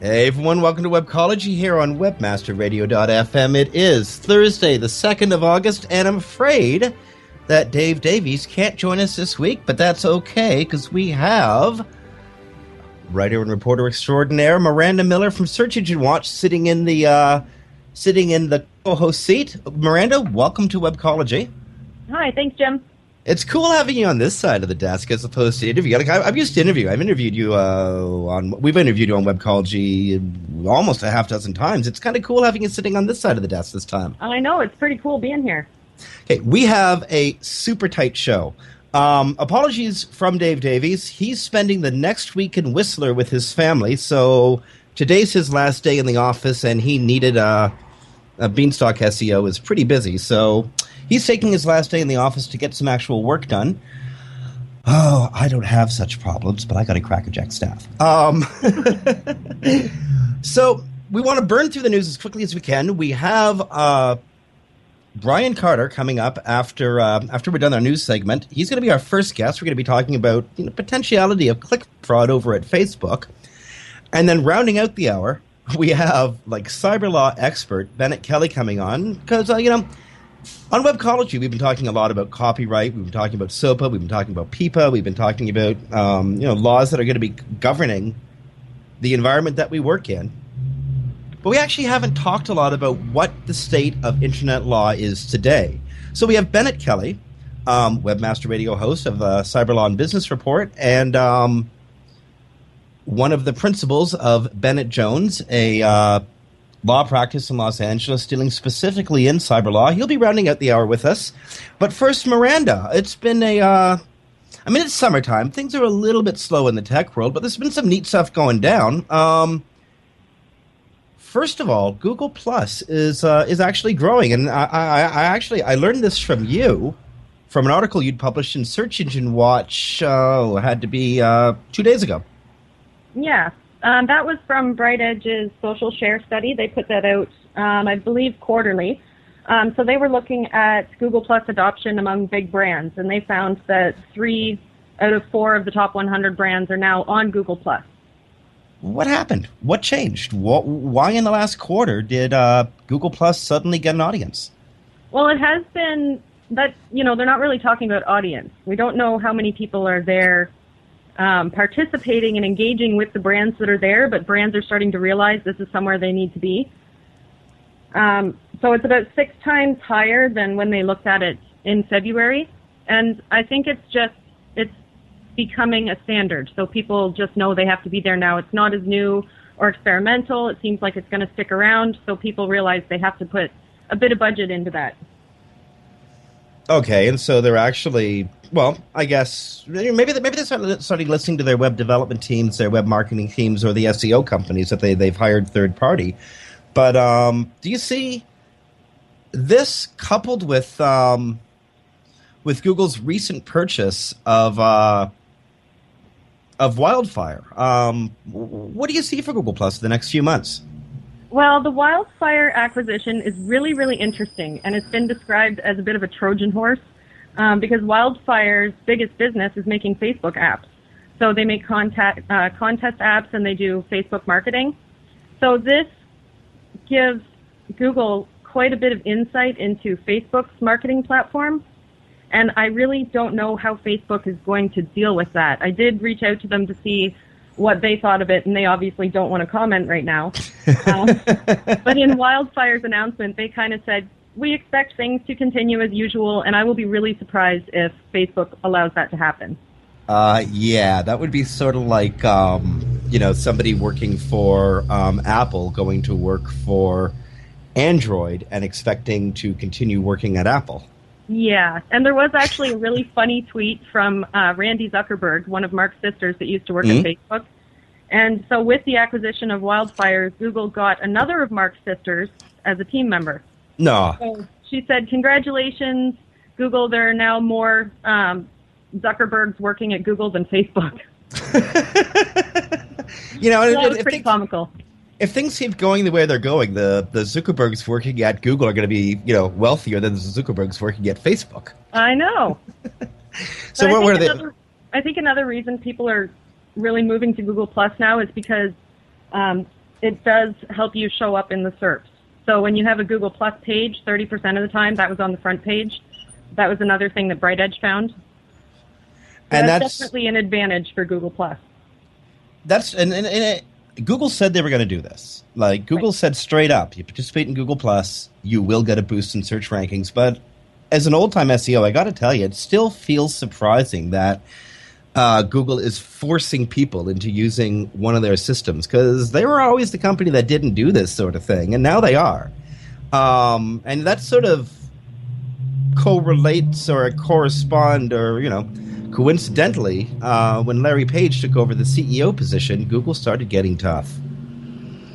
Hey everyone, welcome to Webcology here on WebmasterRadio.fm. It is Thursday, the 2nd of August, and I'm afraid that Dave Davies can't join us this week, but that's okay because we have writer and reporter extraordinaire Miranda Miller from Search Engine Watch sitting in the uh, sitting in the co-host seat. Miranda, welcome to Webcology. Hi, thanks, Jim. It's cool having you on this side of the desk as opposed to interview. Like I, I'm used to interview. I've interviewed you uh, on. We've interviewed you on Webcology almost a half dozen times. It's kind of cool having you sitting on this side of the desk this time. I know it's pretty cool being here. Okay, we have a super tight show. Um, apologies from Dave Davies. He's spending the next week in Whistler with his family, so today's his last day in the office, and he needed a, a Beanstalk SEO is pretty busy, so he's taking his last day in the office to get some actual work done. Oh, I don't have such problems, but I got a crackerjack staff. Um, so we want to burn through the news as quickly as we can. We have uh, Brian Carter coming up after uh, after we're done our news segment. He's going to be our first guest. We're going to be talking about you know, potentiality of click fraud over at Facebook, and then rounding out the hour, we have like cyber law expert Bennett Kelly coming on because uh, you know on Webcology we've been talking a lot about copyright. We've been talking about SOPA. We've been talking about PIPA. We've been talking about um, you know laws that are going to be governing the environment that we work in. But we actually haven't talked a lot about what the state of internet law is today. So we have Bennett Kelly, um, webmaster radio host of the Cyber Law and Business Report, and um, one of the principals of Bennett Jones, a uh, law practice in Los Angeles dealing specifically in cyber law. He'll be rounding out the hour with us. But first, Miranda, it's been a. Uh, I mean, it's summertime. Things are a little bit slow in the tech world, but there's been some neat stuff going down. Um, first of all, Google Plus is uh, is actually growing, and I, I, I, actually I learned this from you, from an article you'd published in Search Engine Watch. Uh, had to be uh, two days ago. Yeah, um, that was from BrightEdge's social share study. They put that out, um, I believe, quarterly. Um, so they were looking at Google Plus adoption among big brands, and they found that three out of four of the top 100 brands are now on Google Plus. What happened? What changed? What, why in the last quarter did uh, Google Plus suddenly get an audience? Well, it has been that you know they're not really talking about audience. We don't know how many people are there um, participating and engaging with the brands that are there, but brands are starting to realize this is somewhere they need to be. Um, so it's about six times higher than when they looked at it in February, and I think it's just it's becoming a standard. So people just know they have to be there now. It's not as new or experimental. It seems like it's going to stick around, so people realize they have to put a bit of budget into that. Okay, and so they're actually well, I guess maybe they, maybe they're starting listening to their web development teams, their web marketing teams, or the SEO companies that they they've hired third party. But um, do you see this coupled with um, with Google's recent purchase of uh, of Wildfire? Um, what do you see for Google Plus the next few months? Well, the Wildfire acquisition is really, really interesting, and it's been described as a bit of a Trojan horse um, because Wildfire's biggest business is making Facebook apps. So they make contact, uh, contest apps and they do Facebook marketing. So this gives Google quite a bit of insight into Facebook's marketing platform. And I really don't know how Facebook is going to deal with that. I did reach out to them to see what they thought of it, and they obviously don't want to comment right now. um, but in Wildfire's announcement, they kind of said, we expect things to continue as usual, and I will be really surprised if Facebook allows that to happen. Uh, yeah, that would be sort of like, um, you know, somebody working for um, Apple going to work for Android and expecting to continue working at Apple. Yeah, and there was actually a really funny tweet from uh, Randy Zuckerberg, one of Mark's sisters that used to work mm-hmm. at Facebook. And so, with the acquisition of Wildfires, Google got another of Mark's sisters as a team member. No. So she said, "Congratulations, Google. There are now more um, Zuckerbergs working at Google than Facebook." you know, so that was pretty comical if things keep going the way they're going, the the Zuckerbergs working at Google are going to be you know wealthier than the Zuckerbergs working at Facebook. I know. so what were they? I think another reason people are really moving to Google Plus now is because um, it does help you show up in the SERPs. So when you have a Google Plus page, 30% of the time that was on the front page. That was another thing that BrightEdge found. and that's, that's, definitely an advantage for Google Plus. That's and, and, and it, Google said they were going to do this. Like Google right. said straight up, you participate in Google Plus, you will get a boost in search rankings. But as an old time SEO, I got to tell you, it still feels surprising that uh, Google is forcing people into using one of their systems because they were always the company that didn't do this sort of thing, and now they are. Um, and that sort of correlates or correspond or you know Coincidentally, uh, when Larry Page took over the CEO position, Google started getting tough.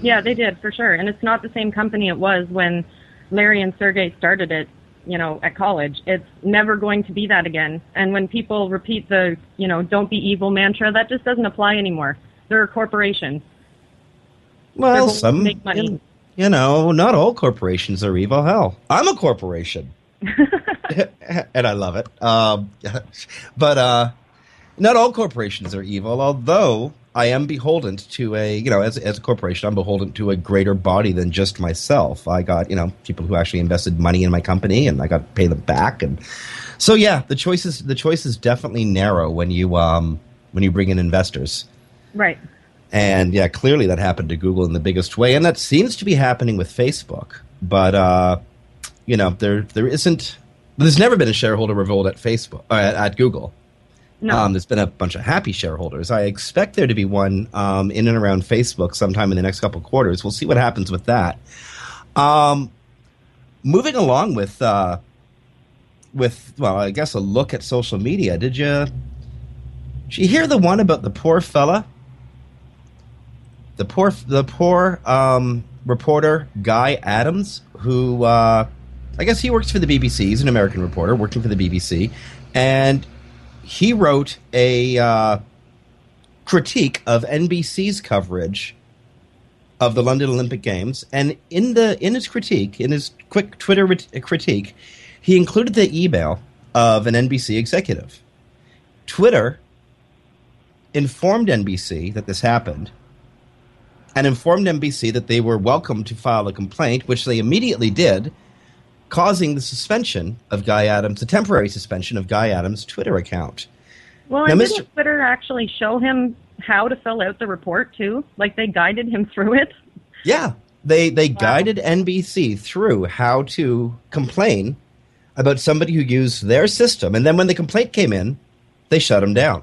Yeah, they did for sure, and it's not the same company it was when Larry and Sergey started it. You know, at college, it's never going to be that again. And when people repeat the, you know, "Don't be evil" mantra, that just doesn't apply anymore. They're a corporation. Well, some make money. You know, not all corporations are evil. Hell, I'm a corporation. and I love it. Um, but uh, not all corporations are evil, although I am beholden to a, you know, as, as a corporation, I'm beholden to a greater body than just myself. I got, you know, people who actually invested money in my company and I got to pay them back. And so, yeah, the choice is, the choice is definitely narrow when you, um, when you bring in investors. Right. And yeah, clearly that happened to Google in the biggest way. And that seems to be happening with Facebook. But, uh, you know, there there isn't. There's never been a shareholder revolt at Facebook uh, at, at, Google. No. Um, there's been a bunch of happy shareholders. I expect there to be one um, in and around Facebook sometime in the next couple quarters. We'll see what happens with that. Um, moving along with uh, with well, I guess a look at social media. Did you did you hear the one about the poor fella? The poor the poor um, reporter Guy Adams who. Uh, I guess he works for the BBC. He's an American reporter working for the BBC, and he wrote a uh, critique of NBC's coverage of the London Olympic Games. And in the in his critique, in his quick Twitter critique, he included the email of an NBC executive. Twitter informed NBC that this happened and informed NBC that they were welcome to file a complaint, which they immediately did, causing the suspension of Guy Adams, a temporary suspension of Guy Adams' Twitter account. Well, Now, and Mr. didn't Twitter actually show him how to fill out the report too? Like they guided him through it. Yeah, they they guided NBC through how to complain about somebody who used their system, and then when the complaint came in, they shut him down.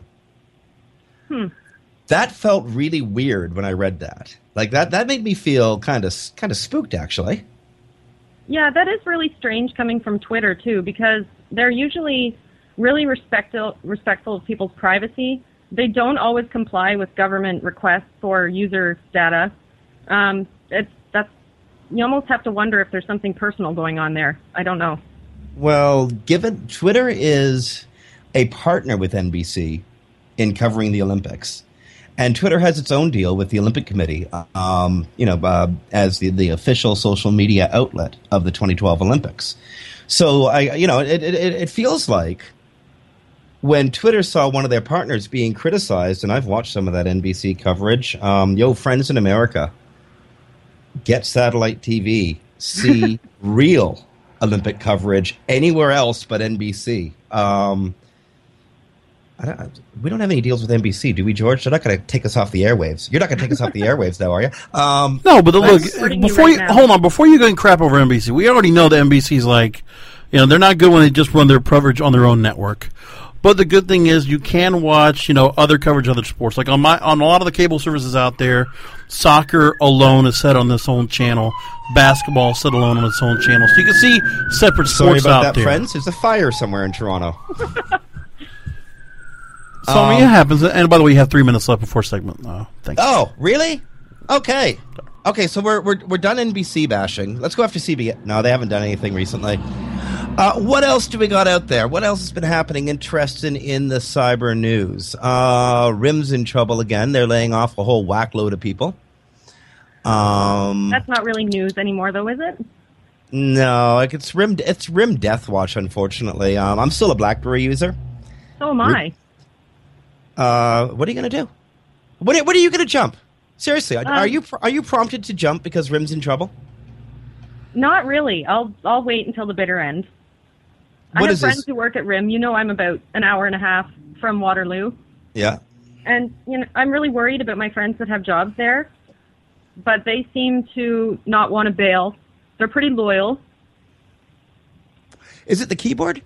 Hmm. That felt really weird when I read that. Like that that made me feel kind of kind of spooked actually. Yeah, that is really strange coming from Twitter too, because they're usually really respectful respectful of people's privacy. They don't always comply with government requests for user data. Um, it's that's you almost have to wonder if there's something personal going on there. I don't know. Well, given Twitter is a partner with NBC in covering the Olympics, and Twitter has its own deal with the Olympic Committee, um, you know, uh, as the, the official social media outlet of the 2012 Olympics. So I, you know, it, it, it feels like when Twitter saw one of their partners being criticized, and I've watched some of that NBC coverage. Um, Yo, friends in America, get satellite TV, see real Olympic coverage anywhere else but NBC. Um, don't, we don't have any deals with NBC, do we, George? They're not going to take us off the airwaves. You're not going to take us off the airwaves, though, are you? Um, No, but look, hurting you before right you hold on, before you go and crap over NBC, we already know that NBC's like, you know, they're not good when they just run their coverage on their own network. But the good thing is you can watch, you know, other coverage of other sports. Like on my on a lot of the cable services out there, soccer alone is set on this own channel. Basketball set alone on its own channel. So you can see separate sorry sports about out that, there. friends. There's a fire somewhere in Toronto. So I mean, it happens. And by the way, you have three minutes left before segment. Uh, thank you. Oh, really? Okay. Okay, so we're, we're, we're done NBC bashing. Let's go after CBS. No, they haven't done anything recently. Uh, what else do we got out there? What else has been happening interesting in the cyber news? Uh, Rim's in trouble again. They're laying off a whole whack load of people. Um, That's not really news anymore, though, is it? no, like it's Rim. It's Rim Death Watch. Unfortunately, um, I'm still a BlackBerry user. So am I. Uh, what are you gonna do? What are, what are you gonna jump? Seriously, are- are Um, you are you prompted to jump because Rim's in trouble? Not really. I'll I'll wait until the bitter end. I have friends this? who work at RIM. You know, I'm about an hour and a half from Waterloo, Yeah. and you know, I'm really worried about my friends that have jobs there. But they seem to not want to bail. They're pretty loyal. Is it the keyboard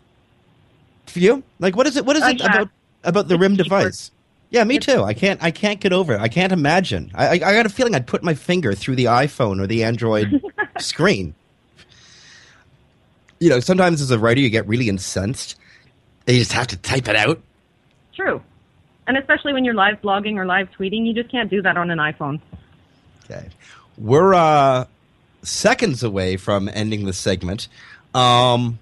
for you? Like, what is it? What is Uh, it about about the It's Rim device? Yeah, me too. I can't. I can't get over it. I can't imagine. I, I, I got a feeling I'd put my finger through the iPhone or the Android screen. You know, sometimes as a writer, you get really incensed. And you just have to type it out. True. And especially when you're live blogging or live tweeting, you just can't do that on an iPhone. Okay. We're uh, seconds away from ending the segment. Um,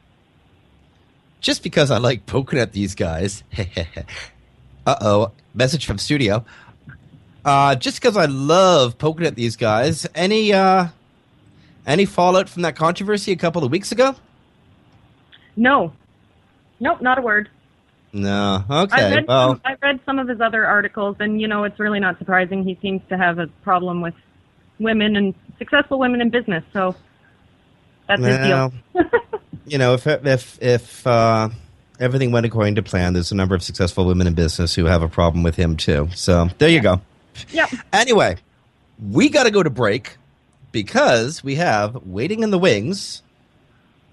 just because I like poking at these guys. uh oh. Message from studio. Uh, just because I love poking at these guys. Any uh, any fallout from that controversy a couple of weeks ago? No. Nope, not a word. No. I Okay. read Well, some, I read some of his other articles, and you know, it's really not surprising. He seems to have a problem with women and successful women in business. So that's his deal. you know, if if if uh, everything went according to plan, there's a number of successful women in business who have a problem with him too. So there you go. Yep. Anyway, we got to go to break because we have waiting in the wings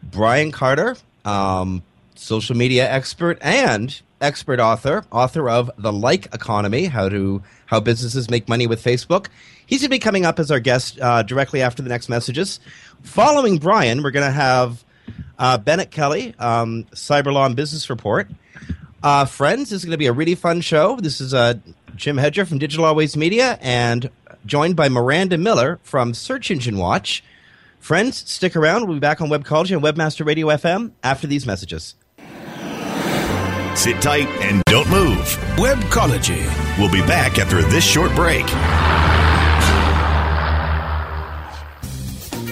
Brian Carter, um, social media expert and expert author, author of The Like Economy: How to How Businesses Make Money with Facebook. He's going to be coming up as our guest uh, directly after the next messages. Following Brian, we're going to have uh, Bennett Kelly, um, Cyber Law and Business Report. Uh, friends, this is going to be a really fun show. This is uh, Jim Hedger from Digital Always Media and joined by Miranda Miller from Search Engine Watch. Friends, stick around. We'll be back on Webcology and Webmaster Radio FM after these messages. Sit tight and don't move. Webcology. We'll be back after this short break.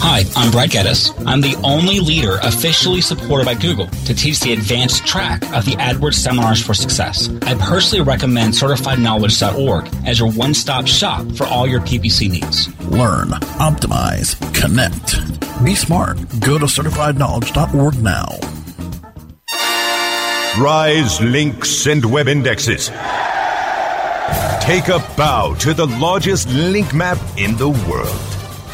Hi, I'm Brad Geddes. I'm the only leader officially supported by Google to teach the advanced track of the AdWords Seminars for Success. I personally recommend CertifiedKnowledge.org as your one-stop shop for all your PPC needs. Learn, optimize, connect. Be smart. Go to CertifiedKnowledge.org now. Rise links and web indexes. Take a bow to the largest link map in the world.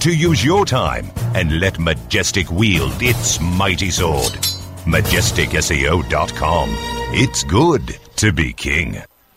to use your time and let Majestic wield its mighty sword. MajesticSEO.com. It's good to be king.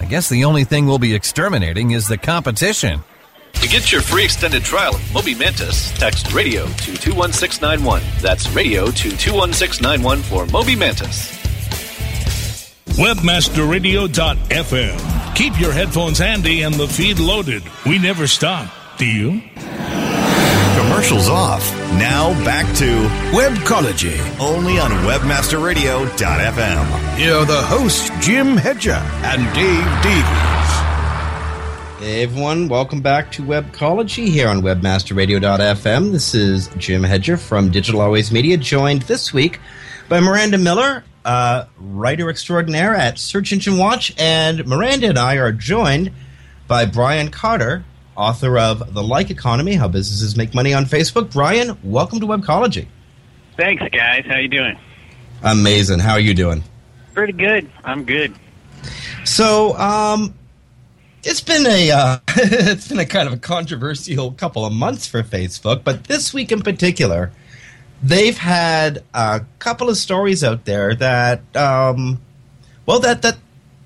I guess the only thing we'll be exterminating is the competition. To get your free extended trial of Moby Mantis, text radio to 21691. That's radio to 21691 for Moby Mantis. Webmasterradio.fm. Keep your headphones handy and the feed loaded. We never stop. Do you? Commercials off. Now back to Webcology, only on WebmasterRadio.fm. Here are the hosts, Jim Hedger and Dave Davies. Hey everyone, welcome back to Webcology here on WebmasterRadio.fm. This is Jim Hedger from Digital Always Media, joined this week by Miranda Miller, uh, writer extraordinaire at Search Engine Watch, and Miranda and I are joined by Brian Carter, author of The Like Economy: How Businesses Make Money on Facebook. Brian, welcome to Webcology. Thanks, guys. How you doing? Amazing. How are you doing? Pretty good. I'm good. So, um, it's been a uh, it's been a kind of a controversial couple of months for Facebook, but this week in particular, they've had a couple of stories out there that, um, well, that that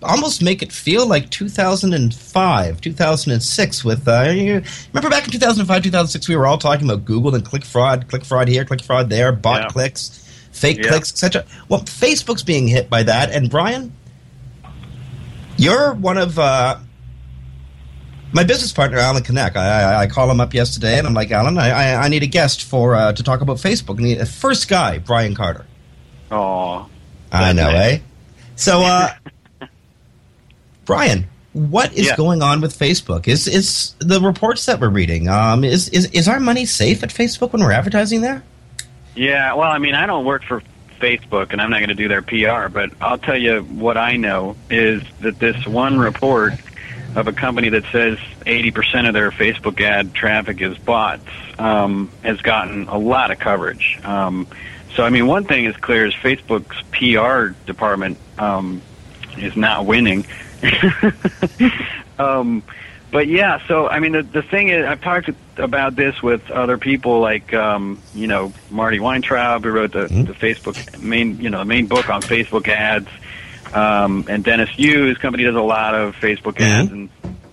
almost make it feel like 2005, 2006. With uh, remember back in 2005, 2006, we were all talking about Google and click fraud, click fraud here, click fraud there, bot Yeah. clicks, fake Yeah. clicks, etc. Well, Facebook's being hit by that, and Brian, you're one of uh, my business partner, Alan Knack. I, I, I call him up yesterday, and I'm like, Alan, I, I, I need a guest for uh, to talk about Facebook. And the first guy, Brian Carter. Oh, I know, eh? So, uh, Brian, what is Yeah. going on with Facebook? Is is the reports that we're reading? Um, is is is our money safe at Facebook when we're advertising there? yeah. Well, I mean, I don't work for Facebook, and I'm not going to do their PR. But I'll tell you what I know is that this one report of a company that says 80% of their Facebook ad traffic is bots um, has gotten a lot of coverage. Um, so, I mean, one thing is clear is Facebook's PR department um, is not winning. um, but yeah, so I mean, the the thing is, I've talked about this with other people, like um, you know Marty Weintraub, who wrote the, the Facebook main, you know, the main book on Facebook ads, um, and Dennis Yu, his company does a lot of Facebook ads, and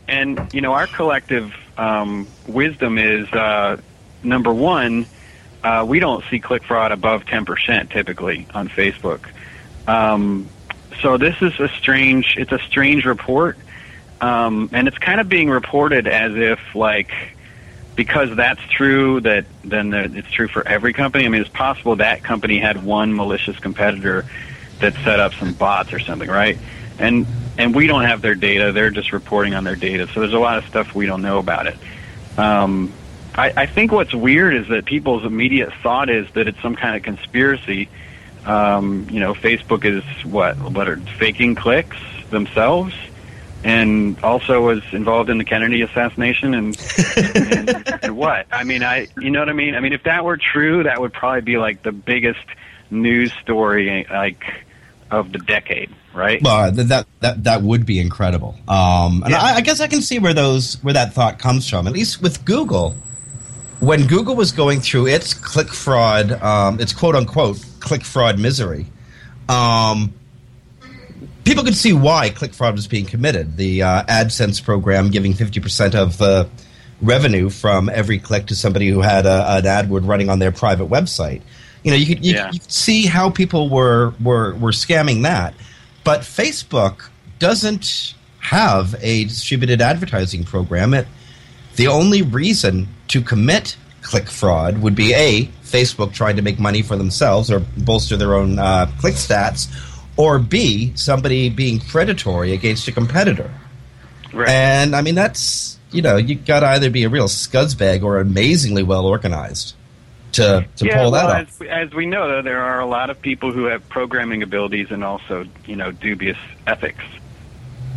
and you know our collective um, wisdom is uh, number one, uh, we don't see click fraud above ten percent typically on Facebook. Um, so this is a strange. It's a strange report, um, and it's kind of being reported as if like because that's true that then the, it's true for every company. I mean, it's possible that company had one malicious competitor that set up some bots or something, right? And and we don't have their data. They're just reporting on their data. So there's a lot of stuff we don't know about it. Um, I, I think what's weird is that people's immediate thought is that it's some kind of conspiracy. Um, you know, Facebook is what what are faking clicks themselves, and also was involved in the Kennedy assassination and, and, and what? I mean, I you know what I mean? I mean, if that were true, that would probably be like the biggest news story like of the decade, right? Well, th- that that that would be incredible. Um, and I, I guess I can see where those where that thought comes from. At least with Google, when Google was going through its click fraud, um, its quote unquote click fraud misery, um, people could see why click fraud was being committed. The uh, AdSense program giving fifty percent of the revenue from every click to somebody who had a, an AdWord running on their private website. You know, you could you, Yeah. you could see how people were were were scamming that, but Facebook doesn't have a distributed advertising program. It the only reason to commit click fraud would be a Facebook trying to make money for themselves or bolster their own uh, click stats, or b somebody being predatory against a competitor. Right. And I mean that's you know you got to either be a real scuzzbag or amazingly well organized to to yeah, pull that off. As, as we know, though, there are a lot of people who have programming abilities and also, you know, dubious ethics.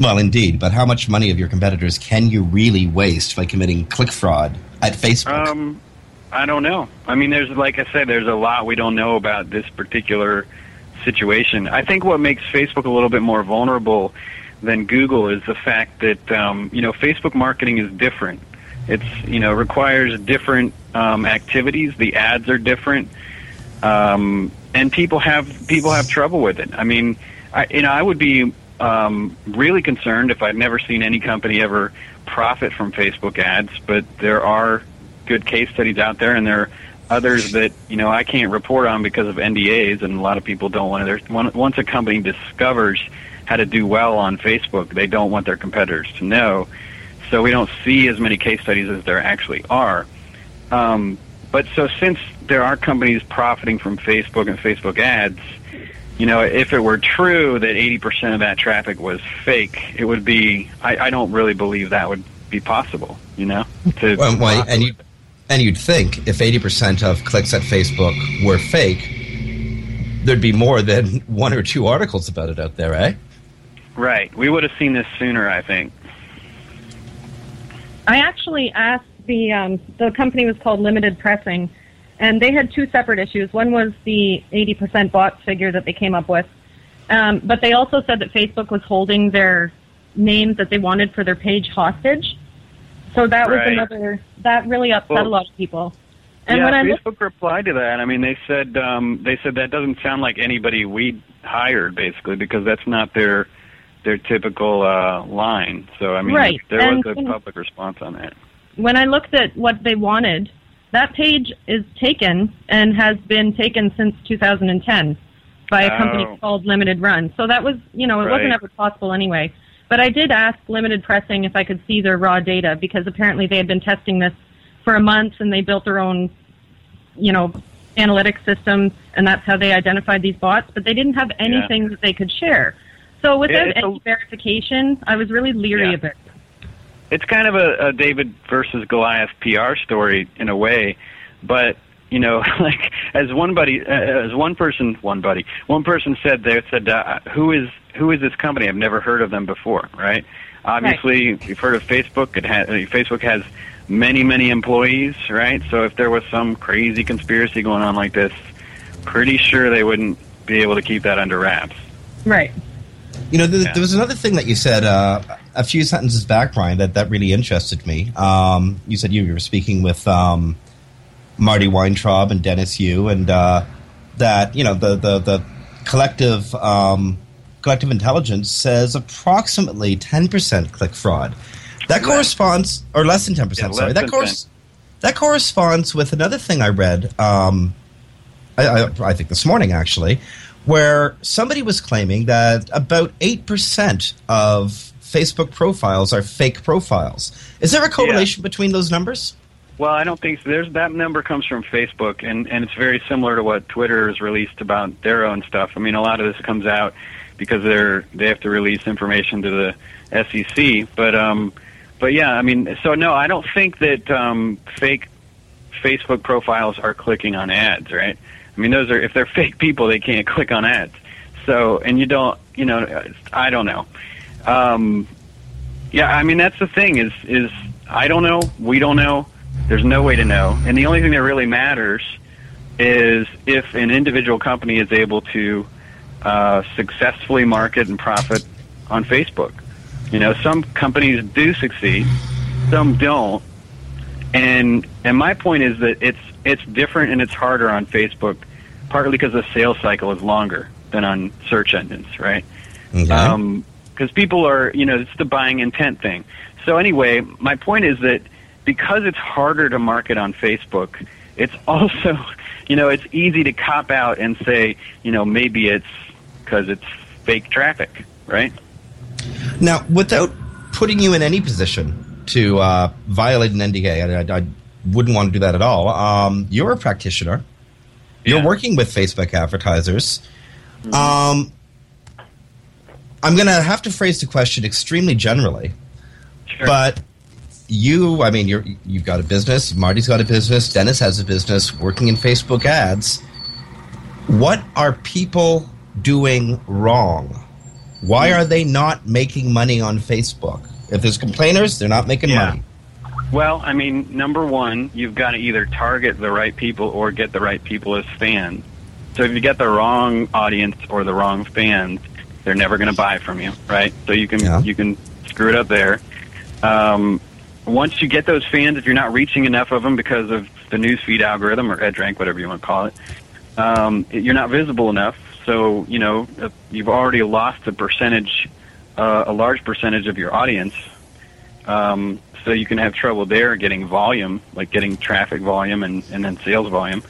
Well, indeed, but how much money of your competitors can you really waste by committing click fraud at Facebook? Um, I don't know. I mean, there's like I said, there's a lot we don't know about this particular situation. I think what makes Facebook a little bit more vulnerable than Google is the fact that um, you know Facebook marketing is different. It's you know requires different um, activities. The ads are different, um, and people have people have trouble with it. I mean, I, you know, I would be um, really concerned if I'd never seen any company ever profit from Facebook ads. But there are good case studies out there, and there are others that you know I can't report on because of NDAs, and a lot of people don't want to. Once a company discovers how to do well on Facebook, they don't want their competitors to know. So we don't see as many case studies as there actually are. Um, but so since there are companies profiting from Facebook and Facebook ads, you know, if it were true that 80% of that traffic was fake, it would be, I, I don't really believe that would be possible, you know? To, Well, why- and you and you'd think if eighty percent of clicks at Facebook were fake, there'd be more than one or two articles about it out there, eh? right. We would have seen this sooner, I think. I actually asked the um, the company was called Limited Pressing, and they had two separate issues. One was the 80% bot figure that they came up with, um, but they also said that Facebook was holding their names that they wanted for their page hostage. So that was another that really upset Well- a lot of people. And yeah, when I Facebook looked, replied to that. I mean, they said um, they said that doesn't sound like anybody we hired, basically, because that's not their their typical uh, line. So I mean, Right, there was a public response on that. when I looked at what they wanted, that page is taken and has been taken since 2010 by a company Oh. called Limited Run. So that was, you know, it wasn't ever possible anyway. But I did ask Limited Pressing if I could see their raw data because apparently they had been testing this for a month and they built their own, you know, analytics system and that's how they identified these bots. But they didn't have anything that they could share. So without it's a- any verification, I was really leery Yeah. of it. It's kind of a, a David versus Goliath PR story in a way, but you know, like as one buddy, uh, as one person, one buddy, one person said they said, uh, "Who is who is this company? I've never heard of them before." Right? Obviously, you've heard of Facebook. It has Facebook has many many employees, right? So if there was some crazy conspiracy going on like this, pretty sure they wouldn't be able to keep that under wraps. Right. You know, there, there was another thing that you said uh, a few sentences back, Brian, that, that really interested me. Um, you said you were speaking with um, Marty Weintraub and Dennis Yu, and uh, that you know the the, the collective um, collective intelligence says approximately ten percent click fraud. That corresponds, or less than ten Yeah, percent. less sorry, that than course that corresponds with another thing I read. Um, I, I, I think this morning actually, where somebody was claiming that about eight percent of Facebook profiles are fake profiles. Is there a correlation between those numbers? Well, I don't think so. There's that number comes from Facebook, and and it's very similar to what Twitter has released about their own stuff. I mean, a lot of this comes out because they're they have to release information to the SEC. But um, but yeah, I mean, so no, I don't think that um, fake Facebook profiles are clicking on ads, right? I mean, those are if they're fake people, they can't click on ads. So, and you don't, you know, I don't know. Um, yeah, I mean, that's the thing is is I don't know, we don't know. There's no way to know, and the only thing that really matters is if an individual company is able to uh, successfully market and profit on Facebook. You know, some companies do succeed, some don't. And and my point is that it's it's different and it's harder on Facebook, partly because the sales cycle is longer than on search engines, right? Okay. Um, because people are, you know, it's the buying intent thing. So anyway, my point is that because it's harder to market on Facebook, it's also, you know, it's easy to cop out and say, you know, maybe it's because it's fake traffic, right? Now, without putting you in any position to uh, violate an NDA, I, I, I wouldn't want to do that at all. Um, you're a practitioner. You're working with Facebook advertisers. Um, I'm going to have to phrase the question extremely generally, but you, I mean, you're you've got a business. Marty's got a business. Dennis has a business working in Facebook ads. What are people doing wrong? Why are they not making money on Facebook? If there's complainers, they're not making Yeah. money. Well, I mean, number one, you've got to either target the right people or get the right people as fans. So if you get the wrong audience or the wrong fans, they're never going to buy from you, right? So you can you can screw it up there. Um, once you get those fans, if you're not reaching enough of them because of the newsfeed algorithm or EdgeRank, whatever you want to call it, um, you're not visible enough. So you know you've already lost a percentage, uh, a large percentage of your audience. Um, so you can have trouble there getting volume, like getting traffic volume and, and then sales volume.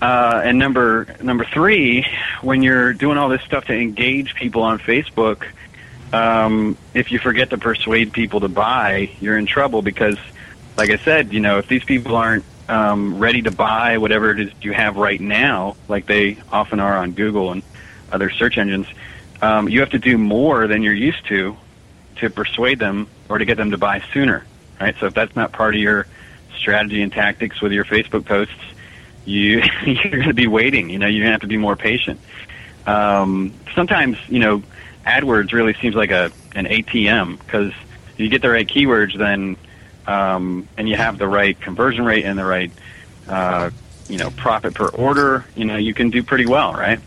Uh, and number number three, when you're doing all this stuff to engage people on Facebook, um, if you forget to persuade people to buy, you're in trouble because, like I said, you know, if these people aren't um, ready to buy whatever it is you have right now, like they often are on Google and other search engines, um, you have to do more than you're used to to persuade them or to get them to buy sooner, right? So if that's not part of your strategy and tactics with your Facebook posts, you you're going to be waiting. You know, you're going to have to be more patient. Um, sometimes, you know, AdWords really seems like a an ATM because you get the right keywords, then um, and you have the right conversion rate and the right uh, you know profit per order. You know, you can do pretty well, right?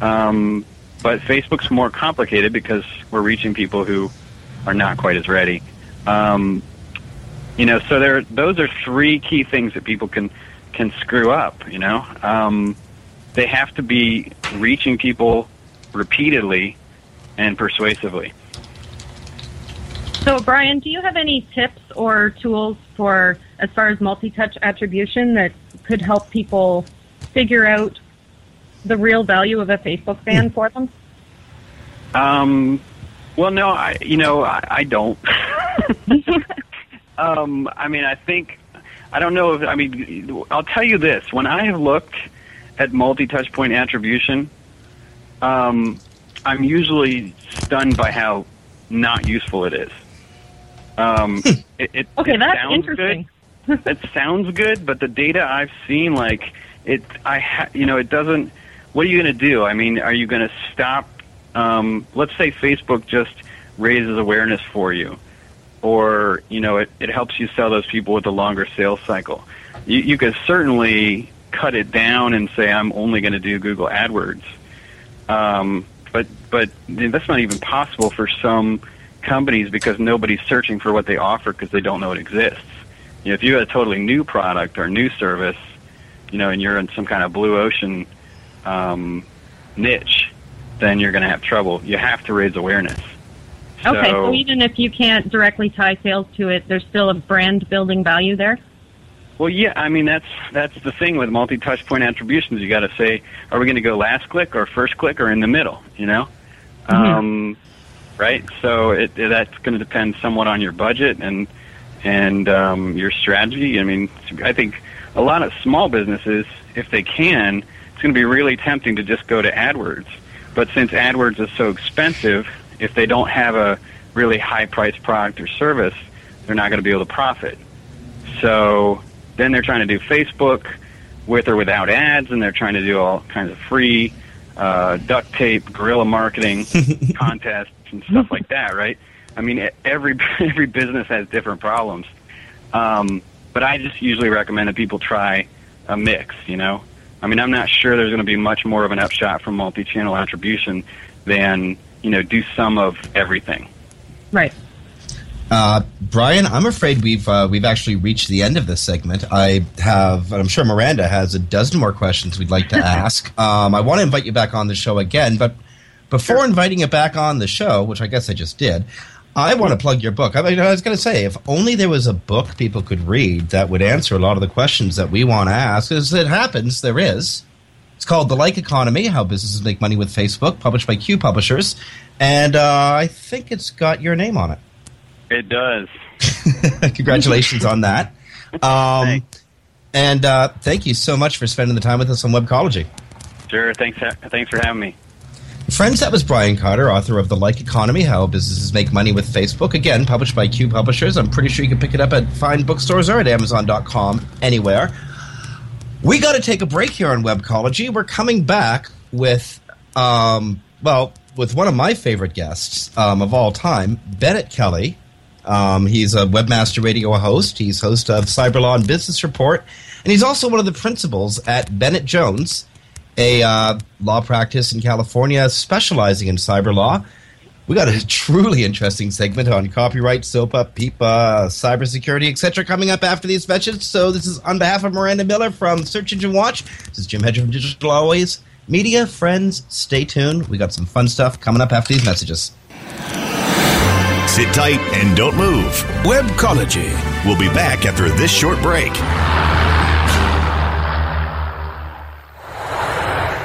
Um, but Facebook's more complicated because we're reaching people who are not quite as ready. Um, you know, so there those are three key things that people can can screw up. You know, um, they have to be reaching people repeatedly and persuasively. So, Brian, do you have any tips or tools for as far as multi-touch attribution that could help people figure out the real value of a Facebook fan for them? Um, well, no, I you know I, I don't. um, I mean, I think I don't know if I mean I'll tell you this: when I have looked at multi-touch point attribution, um, I'm usually stunned by how not useful it is. Um, it, it, Okay, it that's sounds interesting. Good. it sounds good, but the data I've seen, like it, I, ha- you know, it doesn't. What are you going to do? I mean, are you going to stop? Um, let's say Facebook just raises awareness for you, or you know, it, it helps you sell those people with a longer sales cycle. You, you could certainly cut it down and say, I'm only going to do Google AdWords. Um, but but that's not even possible for some companies because nobody's searching for what they offer because they don't know it exists. You know, if you have a totally new product or new service, you know, and you're in some kind of blue ocean um, niche, then you're going to have trouble. You have to raise awareness. Okay, so even if you can't directly tie sales to it, there's still a brand building value there. Well, yeah, I mean that's that's the thing with multi-touch point attributions. You got to say, are we going to go last click or first click or in the middle? You know, um, right? So it, it, that's going to depend somewhat on your budget and and um, your strategy. I mean, I think a lot of small businesses, if they can, it's going to be really tempting to just go to AdWords. But since AdWords is so expensive, if they don't have a really high-priced product or service, they're not going to be able to profit. So then they're trying to do Facebook with or without ads, and they're trying to do all kinds of free uh, duct tape, guerrilla marketing contests and stuff like that, right? I mean, e- every every business has different problems, um, but I just usually recommend that people try a mix. You know, I mean, I'm not sure there's going to be much more of an upshot from multi-channel attribution than you know do some of everything. Right. Uh, Brian, I'm afraid we've uh, we've actually reached the end of this segment. I have, I'm sure Miranda has a dozen more questions we'd like to ask. Um, I want to invite you back on the show again, but before inviting you back on the show, which I guess I just did, I want to plug your book. I, mean, I was going to say, if only there was a book people could read that would answer a lot of the questions that we want to ask. As it happens, there is. It's called The Like Economy How Businesses Make Money with Facebook, published by Que Publishers. And uh, I think it's got your name on it. It does. Congratulations on that. Um, and uh, thank you so much for spending the time with us on Webcology. Sure. Thanks. Thanks for having me. Friends, that was Brian Carter, author of The Like Economy How Businesses Make Money with Facebook. Again, published by Que Publishers. I'm pretty sure you can pick it up at fine bookstores or at Amazon.com, anywhere. We got to take a break here on Webcology. We're coming back with, um, well, with one of my favorite guests um, of all time, Bennett Kelly. Um, he's a Webmaster Radio host. He's host of Cyberlaw and Business Report, and he's also one of the principals at Bennett Jones, a uh, law practice in California specializing in cyber law. We got a truly interesting segment on copyright, SOPA, PIPA, cybersecurity, etc. coming up after these mentions. So this is on behalf of Miranda Miller from Search Engine Watch. This is Jim Hedger from Digital Always Media. Friends, stay tuned. We got some fun stuff coming up after these messages. Sit tight and don't move. Webcology. We'll be back after this short break.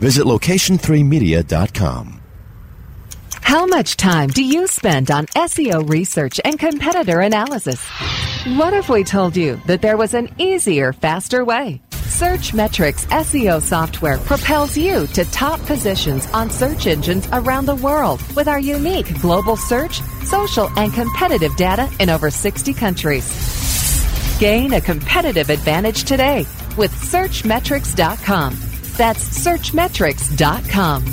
Visit location3media.com. How much time do you spend on SEO research and competitor analysis? What if we told you that there was an easier, faster way? Searchmetrics SEO software propels you to top positions on search engines around the world with our unique global search, social, and competitive data in over 60 countries. Gain a competitive advantage today with Searchmetrics.com. That's Searchmetrics.com.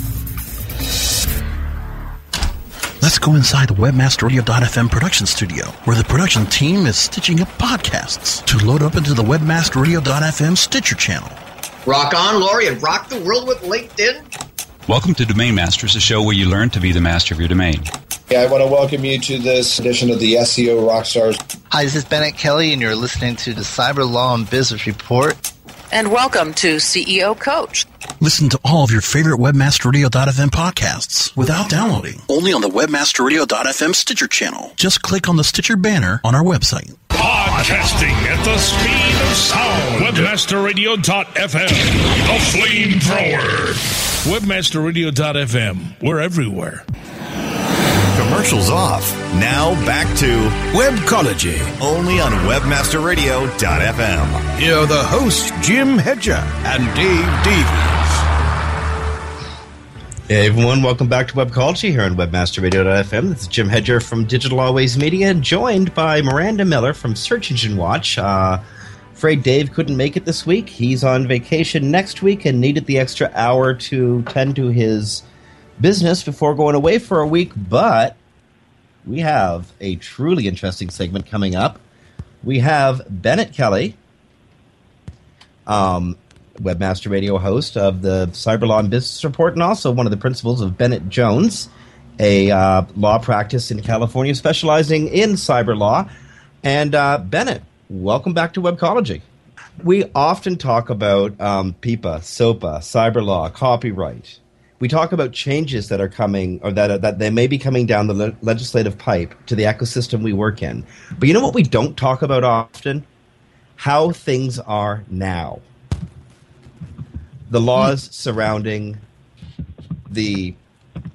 Let's go inside the WebmasterRadio.fm production studio, where the production team is stitching up podcasts to load up into the WebmasterRadio.fm Stitcher channel. Rock on, Lori, and rock the world with LinkedIn. Welcome to Domain Masters, a show where you learn to be the master of your domain. Yeah, I want to welcome you to this edition of the SEO Rockstars. Hi, this is Bennett Kelly, and you're listening to the Cyber Law and Business Report. And welcome to CEO Coach. Listen to all of your favorite WebmasterRadio.fm podcasts without downloading. Only on the WebmasterRadio.fm Stitcher channel. Just click on the Stitcher banner on our website. Podcasting at the speed of sound. Webmasterradio.fm, the flamethrower. Webmasterradio.fm, we're everywhere. Commercials off. Now back to Webcology, only on WebmasterRadio.fm. Here are the hosts, Jim Hedger and Dave Davies. Hey everyone, welcome back to Webcology here on WebmasterRadio.fm. This is Jim Hedger from Digital Always Media, joined by Miranda Miller from Search Engine Watch. Uh, afraid Dave couldn't make it this week. He's on vacation next week and needed the extra hour to tend to his business before going away for a week, but we have a truly interesting segment coming up. We have Bennett Kelly, um, webmaster radio host of the Cyberlaw and Business Report, and also one of the principals of Bennett Jones, a uh, law practice in California specializing in cyber law. And uh, Bennett, welcome back to Webcology. We often talk about um, PIPA, SOPA, cyber law, copyright. We talk about changes that are coming, or that that they may be coming down the le- legislative pipe to the ecosystem we work in. But you know what we don't talk about often? How things are now. the laws surrounding the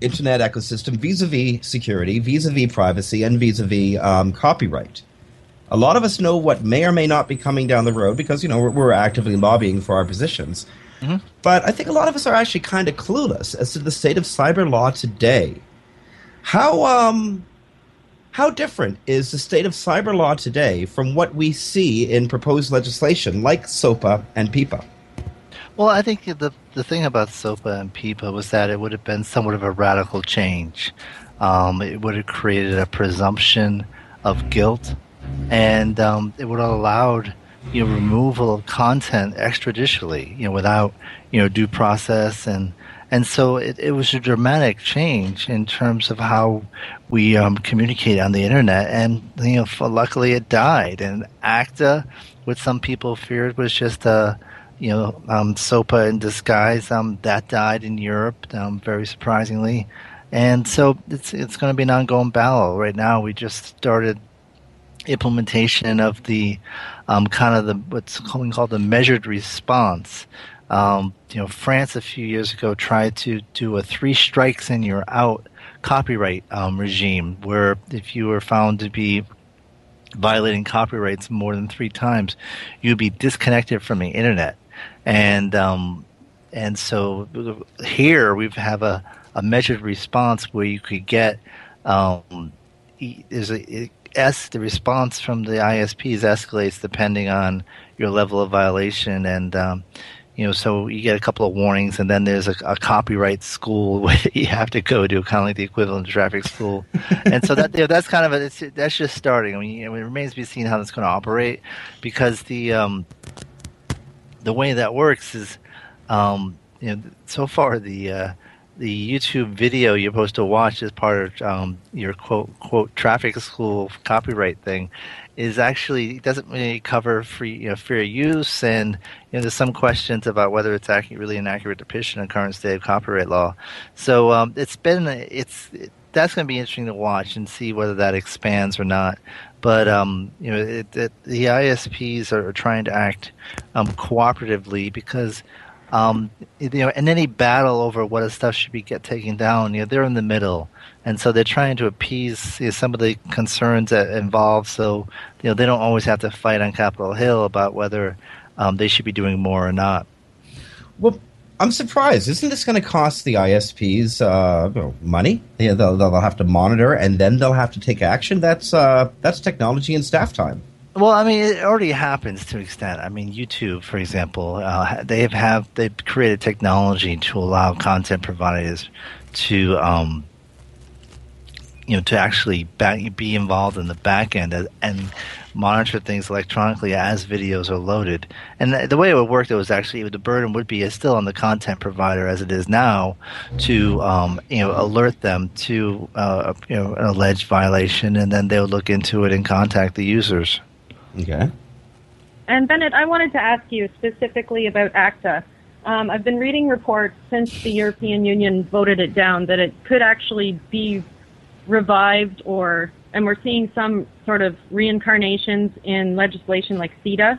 internet ecosystem vis-a-vis security, vis-a-vis privacy, and vis-a-vis um, copyright. A lot of us know what may or may not be coming down the road because you know we're, we're actively lobbying for our positions. Mm-hmm. But I think a lot of us are actually kind of clueless as to the state of cyber law today. How um how different is the state of cyber law today from what we see in proposed legislation like SOPA and PIPA? Well, I think the the thing about SOPA and PIPA was that it would have been somewhat of a radical change. Um, it would have created a presumption of guilt, and um, it would have allowed you know removal of content extrajudicially, you know, without you know due process and and so it, it was a dramatic change in terms of how we um, communicate on the internet. And you know, luckily it died. And ACTA, what some people feared was just a you know um, SOPA in disguise. Um, that died in Europe, um, very surprisingly. And so it's it's going to be an ongoing battle. Right now, we just started implementation of the um, kind of the what's called the measured response. Um, you know, France a few years ago tried to do a three strikes and you're out copyright um, regime, where if you were found to be violating copyrights more than three times, you'd be disconnected from the internet. And um, and so here we have a, a measured response where you could get um, is a S the response from the ISPs escalates depending on your level of violation and um, you know, so you get a couple of warnings, and then there's a, a copyright school where you have to go to, kind of like the equivalent of traffic school. and so that you know, that's kind of a, that's just starting. I mean, you know, it remains to be seen how that's going to operate, because the um, the way that works is, um, you know, so far the uh, the YouTube video you're supposed to watch as part of um, your quote quote traffic school copyright thing is actually doesn't really cover free you know fair use and you know there's some questions about whether it's actually really an accurate depiction of current state of copyright law. So um, it's been it's it, that's going to be interesting to watch and see whether that expands or not. But um, you know it, it, the ISPs are, trying to act um, cooperatively because um, you know, in any battle over what stuff should be get taken down, you know, they're in the middle, and so they're trying to appease you know, some of the concerns that involve. So, you know, they don't always have to fight on Capitol Hill about whether um, they should be doing more or not. Well, I'm surprised. Isn't this going to cost the ISPs uh, money? They'll, they'll have to monitor and then they'll have to take action. That's uh, that's technology and staff time. Well, I mean, it already happens to an extent. I mean, YouTube, for example, uh, they have, have they've created technology to allow content providers to, um, you know, to actually back, be involved in the back end and, and monitor things electronically as videos are loaded. And the, the way it would work, though, is actually the burden would be still on the content provider as it is now to, um, you know, alert them to, uh, you know, an alleged violation, and then they would look into it and contact the users. Okay. And Bennett, I wanted to ask you specifically about ACTA. Um, I've been reading reports since the European Union voted it down that it could actually be revived or, and we're seeing some sort of reincarnations in legislation like CETA,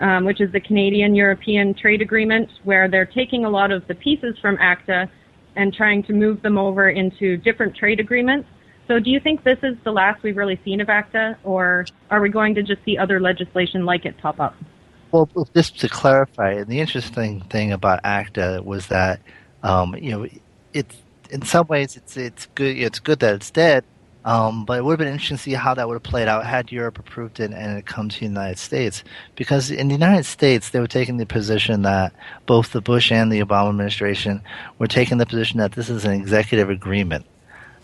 um, which is the Canadian European Trade Agreement, where they're taking a lot of the pieces from ACTA and trying to move them over into different trade agreements. So do you think this is the last we've really seen of ACTA, or are we going to just see other legislation like it pop up? Well, just to clarify, the interesting thing about ACTA was that, um, you know, it's in some ways it's it's good it's good that it's dead, um, but it would have been interesting to see how that would have played out had Europe approved it and it come to the United States. Because in the United States, they were taking the position that both the Bush and the Obama administration were taking the position that this is an executive agreement,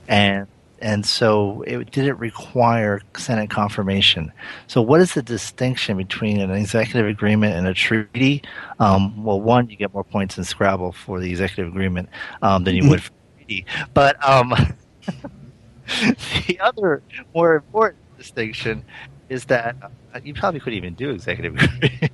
and and so it didn't require Senate confirmation. So, what is the distinction between an executive agreement and a treaty? Um, well, one, you get more points in Scrabble for the executive agreement um, than you would for a treaty. But um, the other more important distinction is that uh, you probably couldn't even do executive agreement.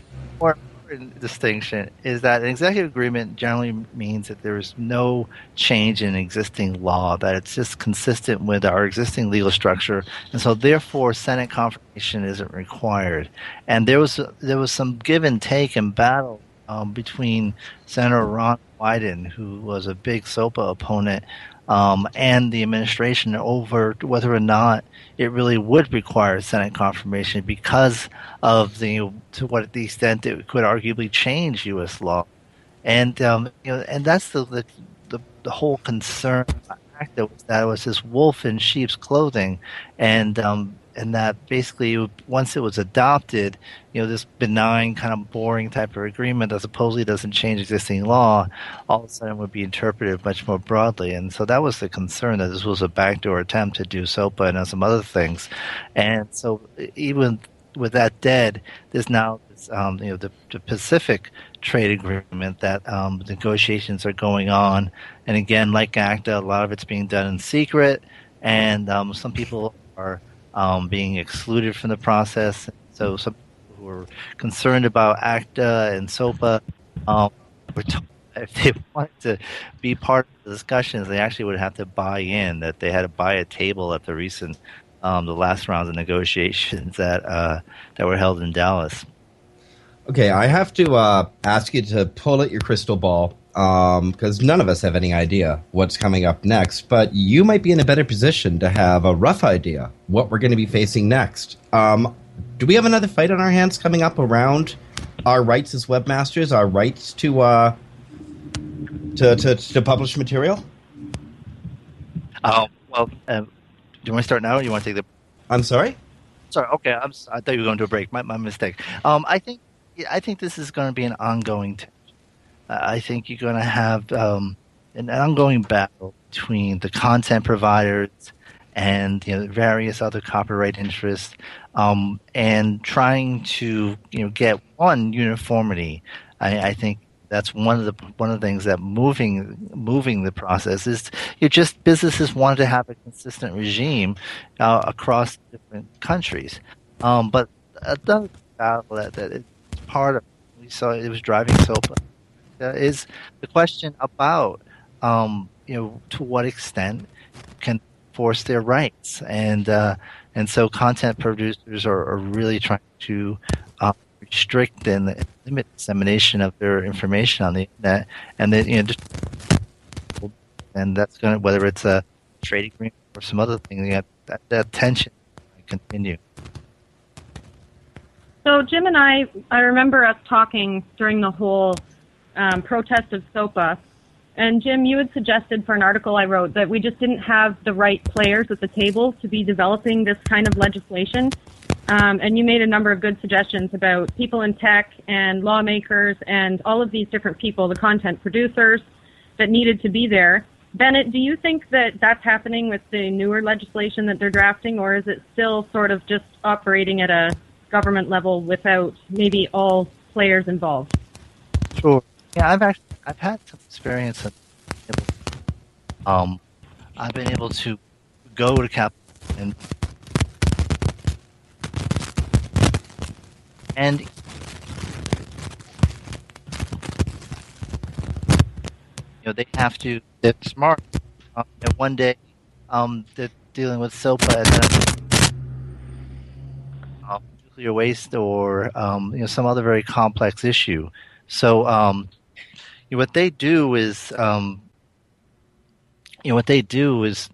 more distinction is that an executive agreement generally means that there is no change in existing law, that it's just consistent with our existing legal structure, and so therefore Senate confirmation isn't required. And there was there was some give and take and battle um, between Senator Ron Wyden, who was a big SOPA opponent, um, and the administration over whether or not it really would require Senate confirmation because of the to what the extent it could arguably change U.S. law, and um, you know, and that's the the, the, the whole concern that was this wolf in sheep's clothing, and um, and that basically once it was adopted, you know, this benign kind of boring type of agreement that supposedly doesn't change existing law, all of a sudden would be interpreted much more broadly. And so that was the concern that this was a backdoor attempt to do SOPA and some other things. And so even with that dead, there's now um, you know, the, the, Pacific trade agreement that um, negotiations are going on. And again, like ACTA, a lot of it's being done in secret. And um, some people are um, being excluded from the process. So some who are concerned about ACTA and SOPA um, were told if they wanted to be part of the discussions, they actually would have to buy in. That they had to buy a table at the recent, um, the last rounds of negotiations that uh, that were held in Dallas. Okay, I have to uh, ask you to pull at your crystal ball because um, none of us have any idea what's coming up next. But you might be in a better position to have a rough idea what we're going to be facing next. Um, do we have another fight on our hands coming up around our rights as webmasters, our rights to uh, to, to, to publish material? Oh well, um, do you want to start now, or Do you want to take the? I'm sorry. Sorry. Okay, I'm, I thought you were going to a break. My, my mistake. Um, I think I think this is going to be an ongoing. T- I think you're going to have um, an ongoing battle between the content providers and you know, various other copyright interests, um, and trying to you know get one uniformity. I, I, think that's one of the one of the things that moving moving the process is you just businesses want to have a consistent regime uh, across different countries, um, but another battle that, that is part of we saw it was driving SOPA uh, is the question about um, you know to what extent can force their rights and uh, and so content producers are, are really trying to uh, restrict and limit dissemination of their information on the internet and then you know and that's going to whether it's a trade agreement or some other thing that that, that tension continue. So Jim and I, I remember us talking during the whole um, protest of SOPA. And Jim, you had suggested for an article I wrote that we just didn't have the right players at the table to be developing this kind of legislation. Um, and you made a number of good suggestions about people in tech and lawmakers and all of these different people, the content producers that needed to be there. Bennett, do you think that that's happening with the newer legislation that they're drafting, or is it still sort of just operating at a government level without maybe all players involved? Sure. Yeah, I've actually I've had some experience. Of, um, I've been able to go to Cap and and you know they have to they're smart. Um, and one day um, they're dealing with SOPA and then um, nuclear waste or um, you know some other very complex issue. So um, know, what they do is, um, you know, what they do is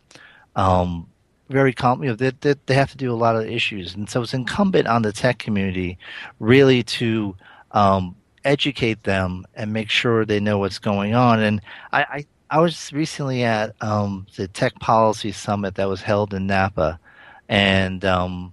um, very com- you know, they, they, they have to do a lot of issues, and so it's incumbent on the tech community really to um, educate them and make sure they know what's going on. And I, I, I was recently at um, the Tech Policy Summit that was held in Napa, and um,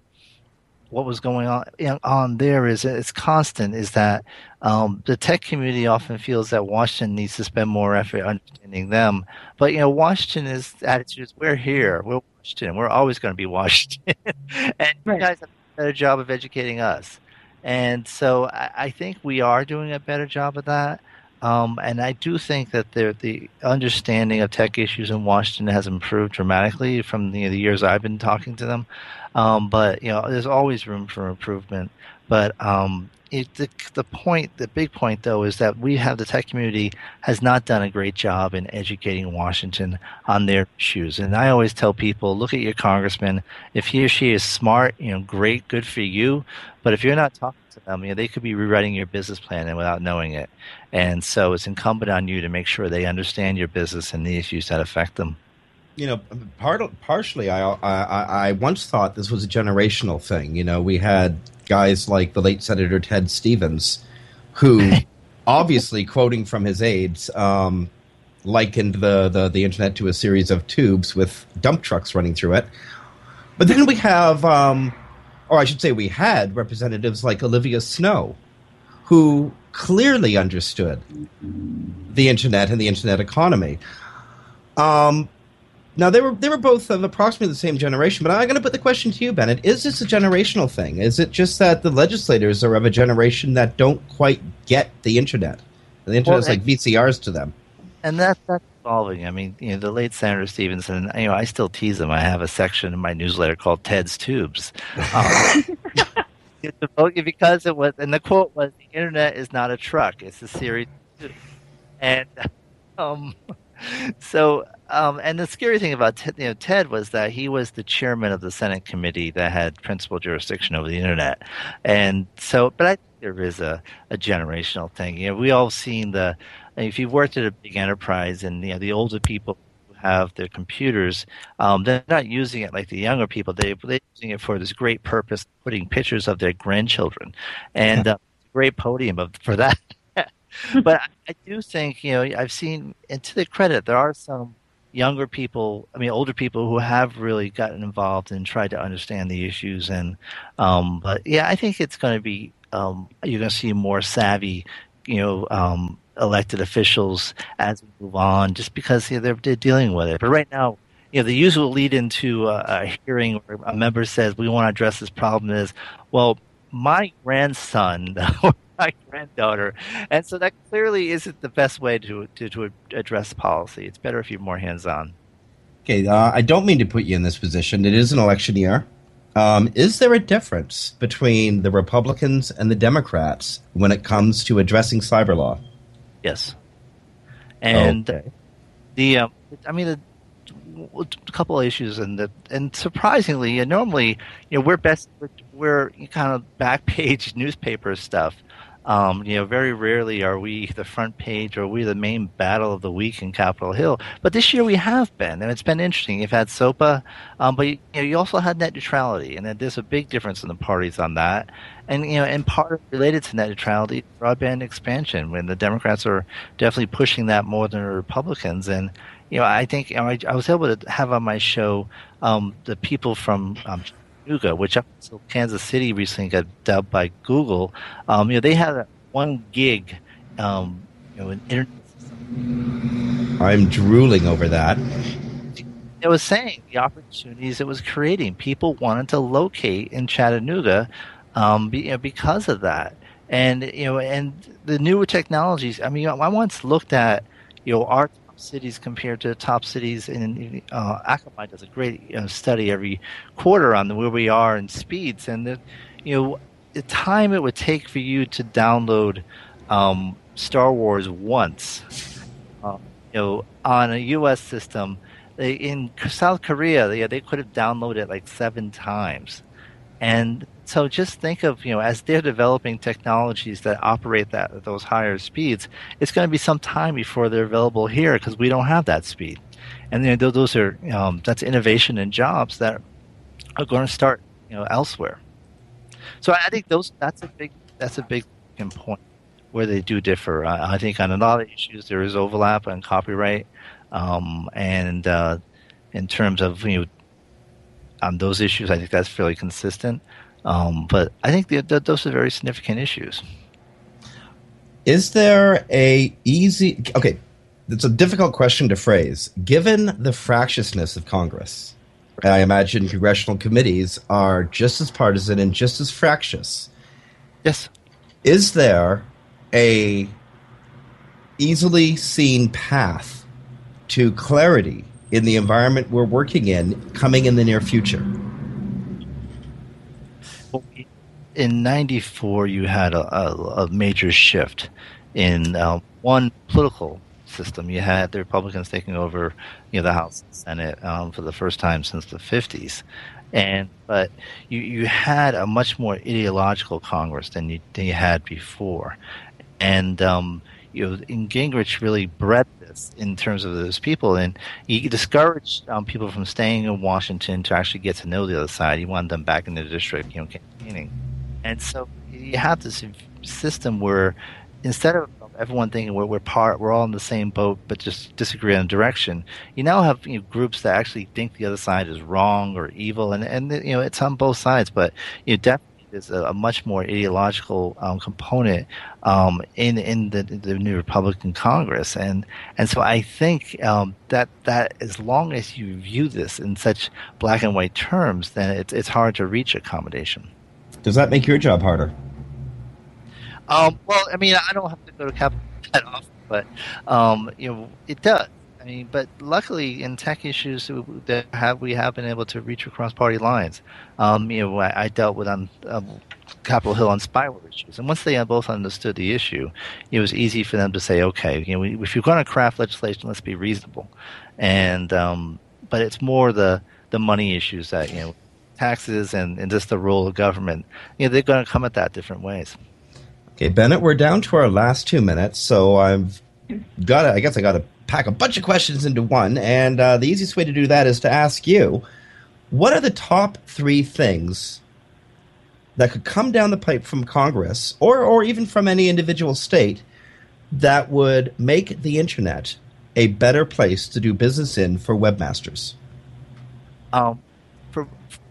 what was going on on there is it's constant is that um, the tech community often feels that Washington needs to spend more effort understanding them, but you know Washington is attitude is we're here, we're Washington, we're always going to be Washington, and right. you guys have a better job of educating us, and so I, I think we are doing a better job of that. Um, and I do think that the understanding of tech issues in Washington has improved dramatically from the, the years I've been talking to them. Um, but you know, there's always room for improvement. But um, the, the point, the big point though, is that we have the tech community has not done a great job in educating Washington on their issues. And I always tell people, look at your congressman. If he or she is smart, you know, great, good for you. But if you're not talking to them, you know, they could be rewriting your business plan and without knowing it. And so it's incumbent on you to make sure they understand your business and the issues that affect them. You know, part, partially, I, I I once thought this was a generational thing. You know, we had guys like the late Senator Ted Stevens, who, obviously quoting from his aides, um, likened the, the the internet to a series of tubes with dump trucks running through it. But then we have, um, or I should say, we had representatives like Olympia Snowe, who clearly understood the internet and the internet economy. Um, now they were they were both of approximately the same generation, but I'm going to put the question to you, Bennett: Is this a generational thing? Is it just that the legislators are of a generation that don't quite get the internet? The internet is Well, like VCRs to them. And that that's evolving. I mean, you know, the late Senator Stevenson. You know, I still tease him. I have a section in my newsletter called Ted's Tubes. Um, because it was, and the quote was, "The internet is not a truck; it's a series." of tubes." And um, so, um, and the scary thing about Ted, you know, Ted was that he was the chairman of the Senate committee that had principal jurisdiction over the internet, and so, but I think there is a, a generational thing. You know, we all seen the if you've worked at a big enterprise, and you know, the older people have their computers, um, they're not using it like the younger people. They they're using it for this great purpose, putting pictures of their grandchildren, and uh, great podium of, for that. but I, I do think you know I've seen, and to the credit, there are some younger people, I mean older people who have really gotten involved and tried to understand the issues. And um, but yeah, I think it's going to be um, you're going to see more savvy, you know. Um, elected officials as we move on just because you know, they're, they're dealing with it but right now you know the usual lead into a, a hearing where a member says we want to address this problem is well my grandson or my granddaughter and so that clearly isn't the best way to, to, to address policy it's better if you're more hands-on Okay, uh, I don't mean to put you in this position. It is an election year. Um, is there a difference between the Republicans and the Democrats when it comes to addressing cyber law? Yes. And Okay. the, um, I mean, the, a couple of issues, and the, and surprisingly, and normally, you know, we're best, we're, kind of back page newspaper stuff. Um, you know, very rarely are we the front page or we the main battle of the week in Capitol Hill. But this year we have been, and it's been interesting. You've had SOPA, um, but you, know, you also had net neutrality, and there's a big difference in the parties on that. And you know, and part related to net neutrality, broadband expansion, when the Democrats are definitely pushing that more than the Republicans. And you know, I think you know, I, I was able to have on my show um, the people from um, Chattanooga, which up until Kansas City recently got dubbed by Google. Um, you know, they had a one gig, um, you know, an internet I'm drooling over that. it was saying the opportunities it was creating. People wanted to locate in Chattanooga um, be, you know, because of that, and you know, and the newer technologies. I mean, I once looked at you know our cities compared to top cities in uh, Akamai does a great you know, study every quarter on where we are in speeds, and the, you know the time it would take for you to download um, Star Wars once uh, you know, on a U.S. system. They, in South Korea, they, they could have downloaded it like seven times, and so just think of you know as they're developing technologies that operate that at those higher speeds, it's going to be some time before they're available here because we don't have that speed, and you know, those are um, that's innovation and jobs that are going to start you know elsewhere. So I think those that's a big that's a big point where they do differ. I, I think on a lot of issues there is overlap on copyright, um, and uh, in terms of you know on those issues, I think that's fairly consistent. Um, but I think the, the, those are very significant issues. Is there a easy? Okay, it's a difficult question to phrase. Given the fractiousness of Congress, I imagine congressional committees are just as partisan and just as fractious. Yes. Is there a easily seen path to clarity in the environment we're working in coming in the near future? In '94, you had a, a, a major shift in uh, one political system. You had the Republicans taking over, you know, the House and Senate um, for the first time since the '50s, and but you you had a much more ideological Congress than you than you had before, and um, you know, and Gingrich really bred this in terms of those people, and he discouraged um, people from staying in Washington to actually get to know the other side. He wanted them back in the district, you know, campaigning, and so you have this system where instead of everyone thinking we're, we're part, we're all in the same boat, but just disagree on direction. You now have you know, groups that actually think the other side is wrong or evil, and and you know it's on both sides. But you know, definitely there's a, a much more ideological um, component um, in in the, the new Republican Congress, and and so I think um, that that as long as you view this in such black and white terms, then it's it's hard to reach accommodation. Does that make your job harder? Um, well, I mean, I don't have to go to Capitol that often, but um, you know, it does. I mean, but luckily in tech issues that have we have been able to reach across party lines. Um, you know, I, I dealt with on um, Capitol Hill on spyware issues, and once they both understood the issue, it was easy for them to say, okay, you know, if you're going to craft legislation, let's be reasonable. And um, but it's more the the money issues that you know, taxes and, and just the role of government. You know, they're going to come at that different ways. Okay, Bennett, we're down to our last two minutes, so I've got to, I guess I got to pack a bunch of questions into one, and uh, the easiest way to do that is to ask you what are the top three things that could come down the pipe from Congress or, or even from any individual state that would make the internet a better place to do business in for webmasters? Um,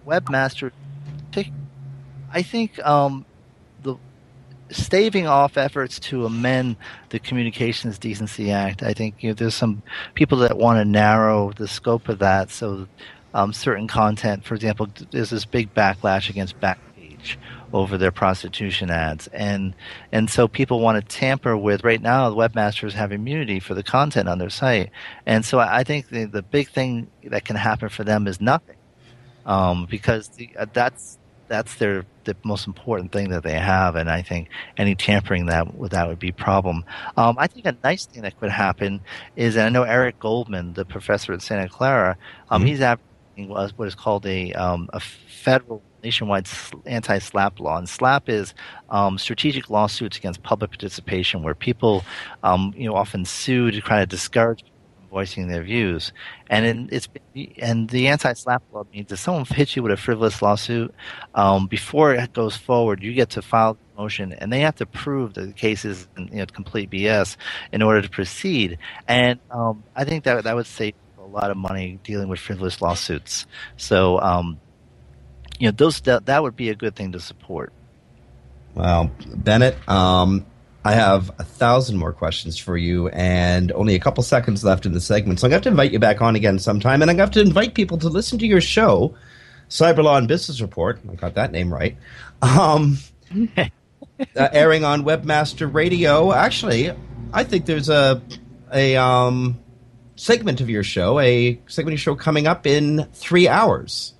webmaster, I think um, staving off efforts to amend the Communications Decency Act. I think you know, there's some people that want to narrow the scope of that so um, certain content, for example, there's this big backlash against Backpage over their prostitution ads, and and so people want to tamper with. Right now, the webmasters have immunity for the content on their site, and so I think the the big thing that can happen for them is nothing, um, because the, uh, that's that's their the most important thing that they have, and I think any tampering that with that would be a problem. Um, I think a nice thing that could happen is, and I know Eric Goldman, the professor at Santa Clara, um, mm-hmm. he's advocating what is called a um, a federal nationwide anti-SLAPP law. And SLAPP is um, strategic lawsuits against public participation, where people, um, you know, often sue to try to discourage voicing their views. And it's and the anti-slap law means if someone hits you with a frivolous lawsuit, um, before it goes forward, you get to file motion, and they have to prove that the case is you know, complete BS in order to proceed. And um, I think that that would save a lot of money dealing with frivolous lawsuits. So, um, you know, those that, that would be a good thing to support. Well, Bennett, um, I have a thousand more questions for you, and only a couple seconds left in the segment. So I'm going to have to invite you back on again sometime, and I'm going to have to invite people to listen to your show, Cyberlaw and Business Report. I got that name right. Um, uh, airing on Webmaster Radio. Actually, I think there's a a um, segment of your show, a segment of your show coming up in three hours.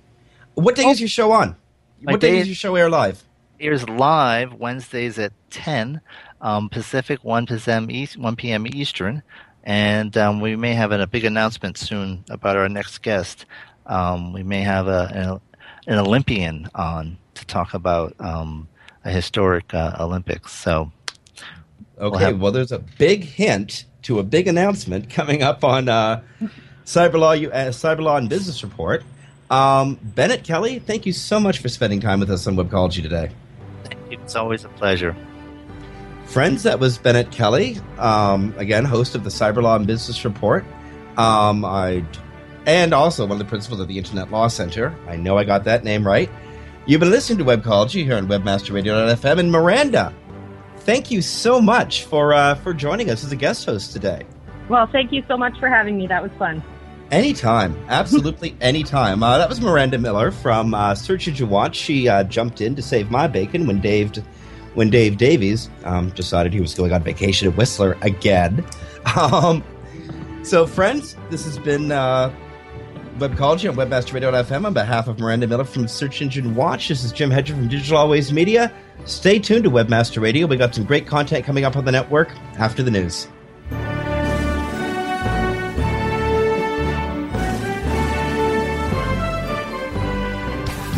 What day oh, is your show on? What day, day does your show air live? Airs live Wednesdays at ten um, Pacific, 1 p.m. East, 1 p.m. Eastern, and um, we may have a big announcement soon about our next guest. Um, we may have a, an, an, Olympian on to talk about um, a historic uh, Olympics. So, okay, we'll, have- well, there's a big hint to a big announcement coming up on uh, Cyberlaw, uh, Cyberlaw and Business Report. Um, Bennett Kelly, thank you so much for spending time with us on Webcology today. It's always a pleasure. Friends, that was Bennett Kelly, um, again, host of the Cyberlaw and Business Report. Um, I, and also one of the principals of the Internet Law Center. I know I got that name right. You've been listening to Webcology here on WebmasterRadio.fm. And Miranda, thank you so much for uh, for joining us as a guest host today. Well, thank you so much for having me. That was fun. Anytime, absolutely anytime. Uh, that was Miranda Miller from uh, Search Engine Watch. She uh, jumped in to save my bacon when Dave when Dave Davies um, decided he was going on vacation at Whistler again. Um, so, friends, this has been uh, Webcology on WebmasterRadio.fm on behalf of Miranda Miller from Search Engine Watch. This is Jim Hedger from Digital Always Media. Stay tuned to Webmaster Radio. We got some great content coming up on the network after the news.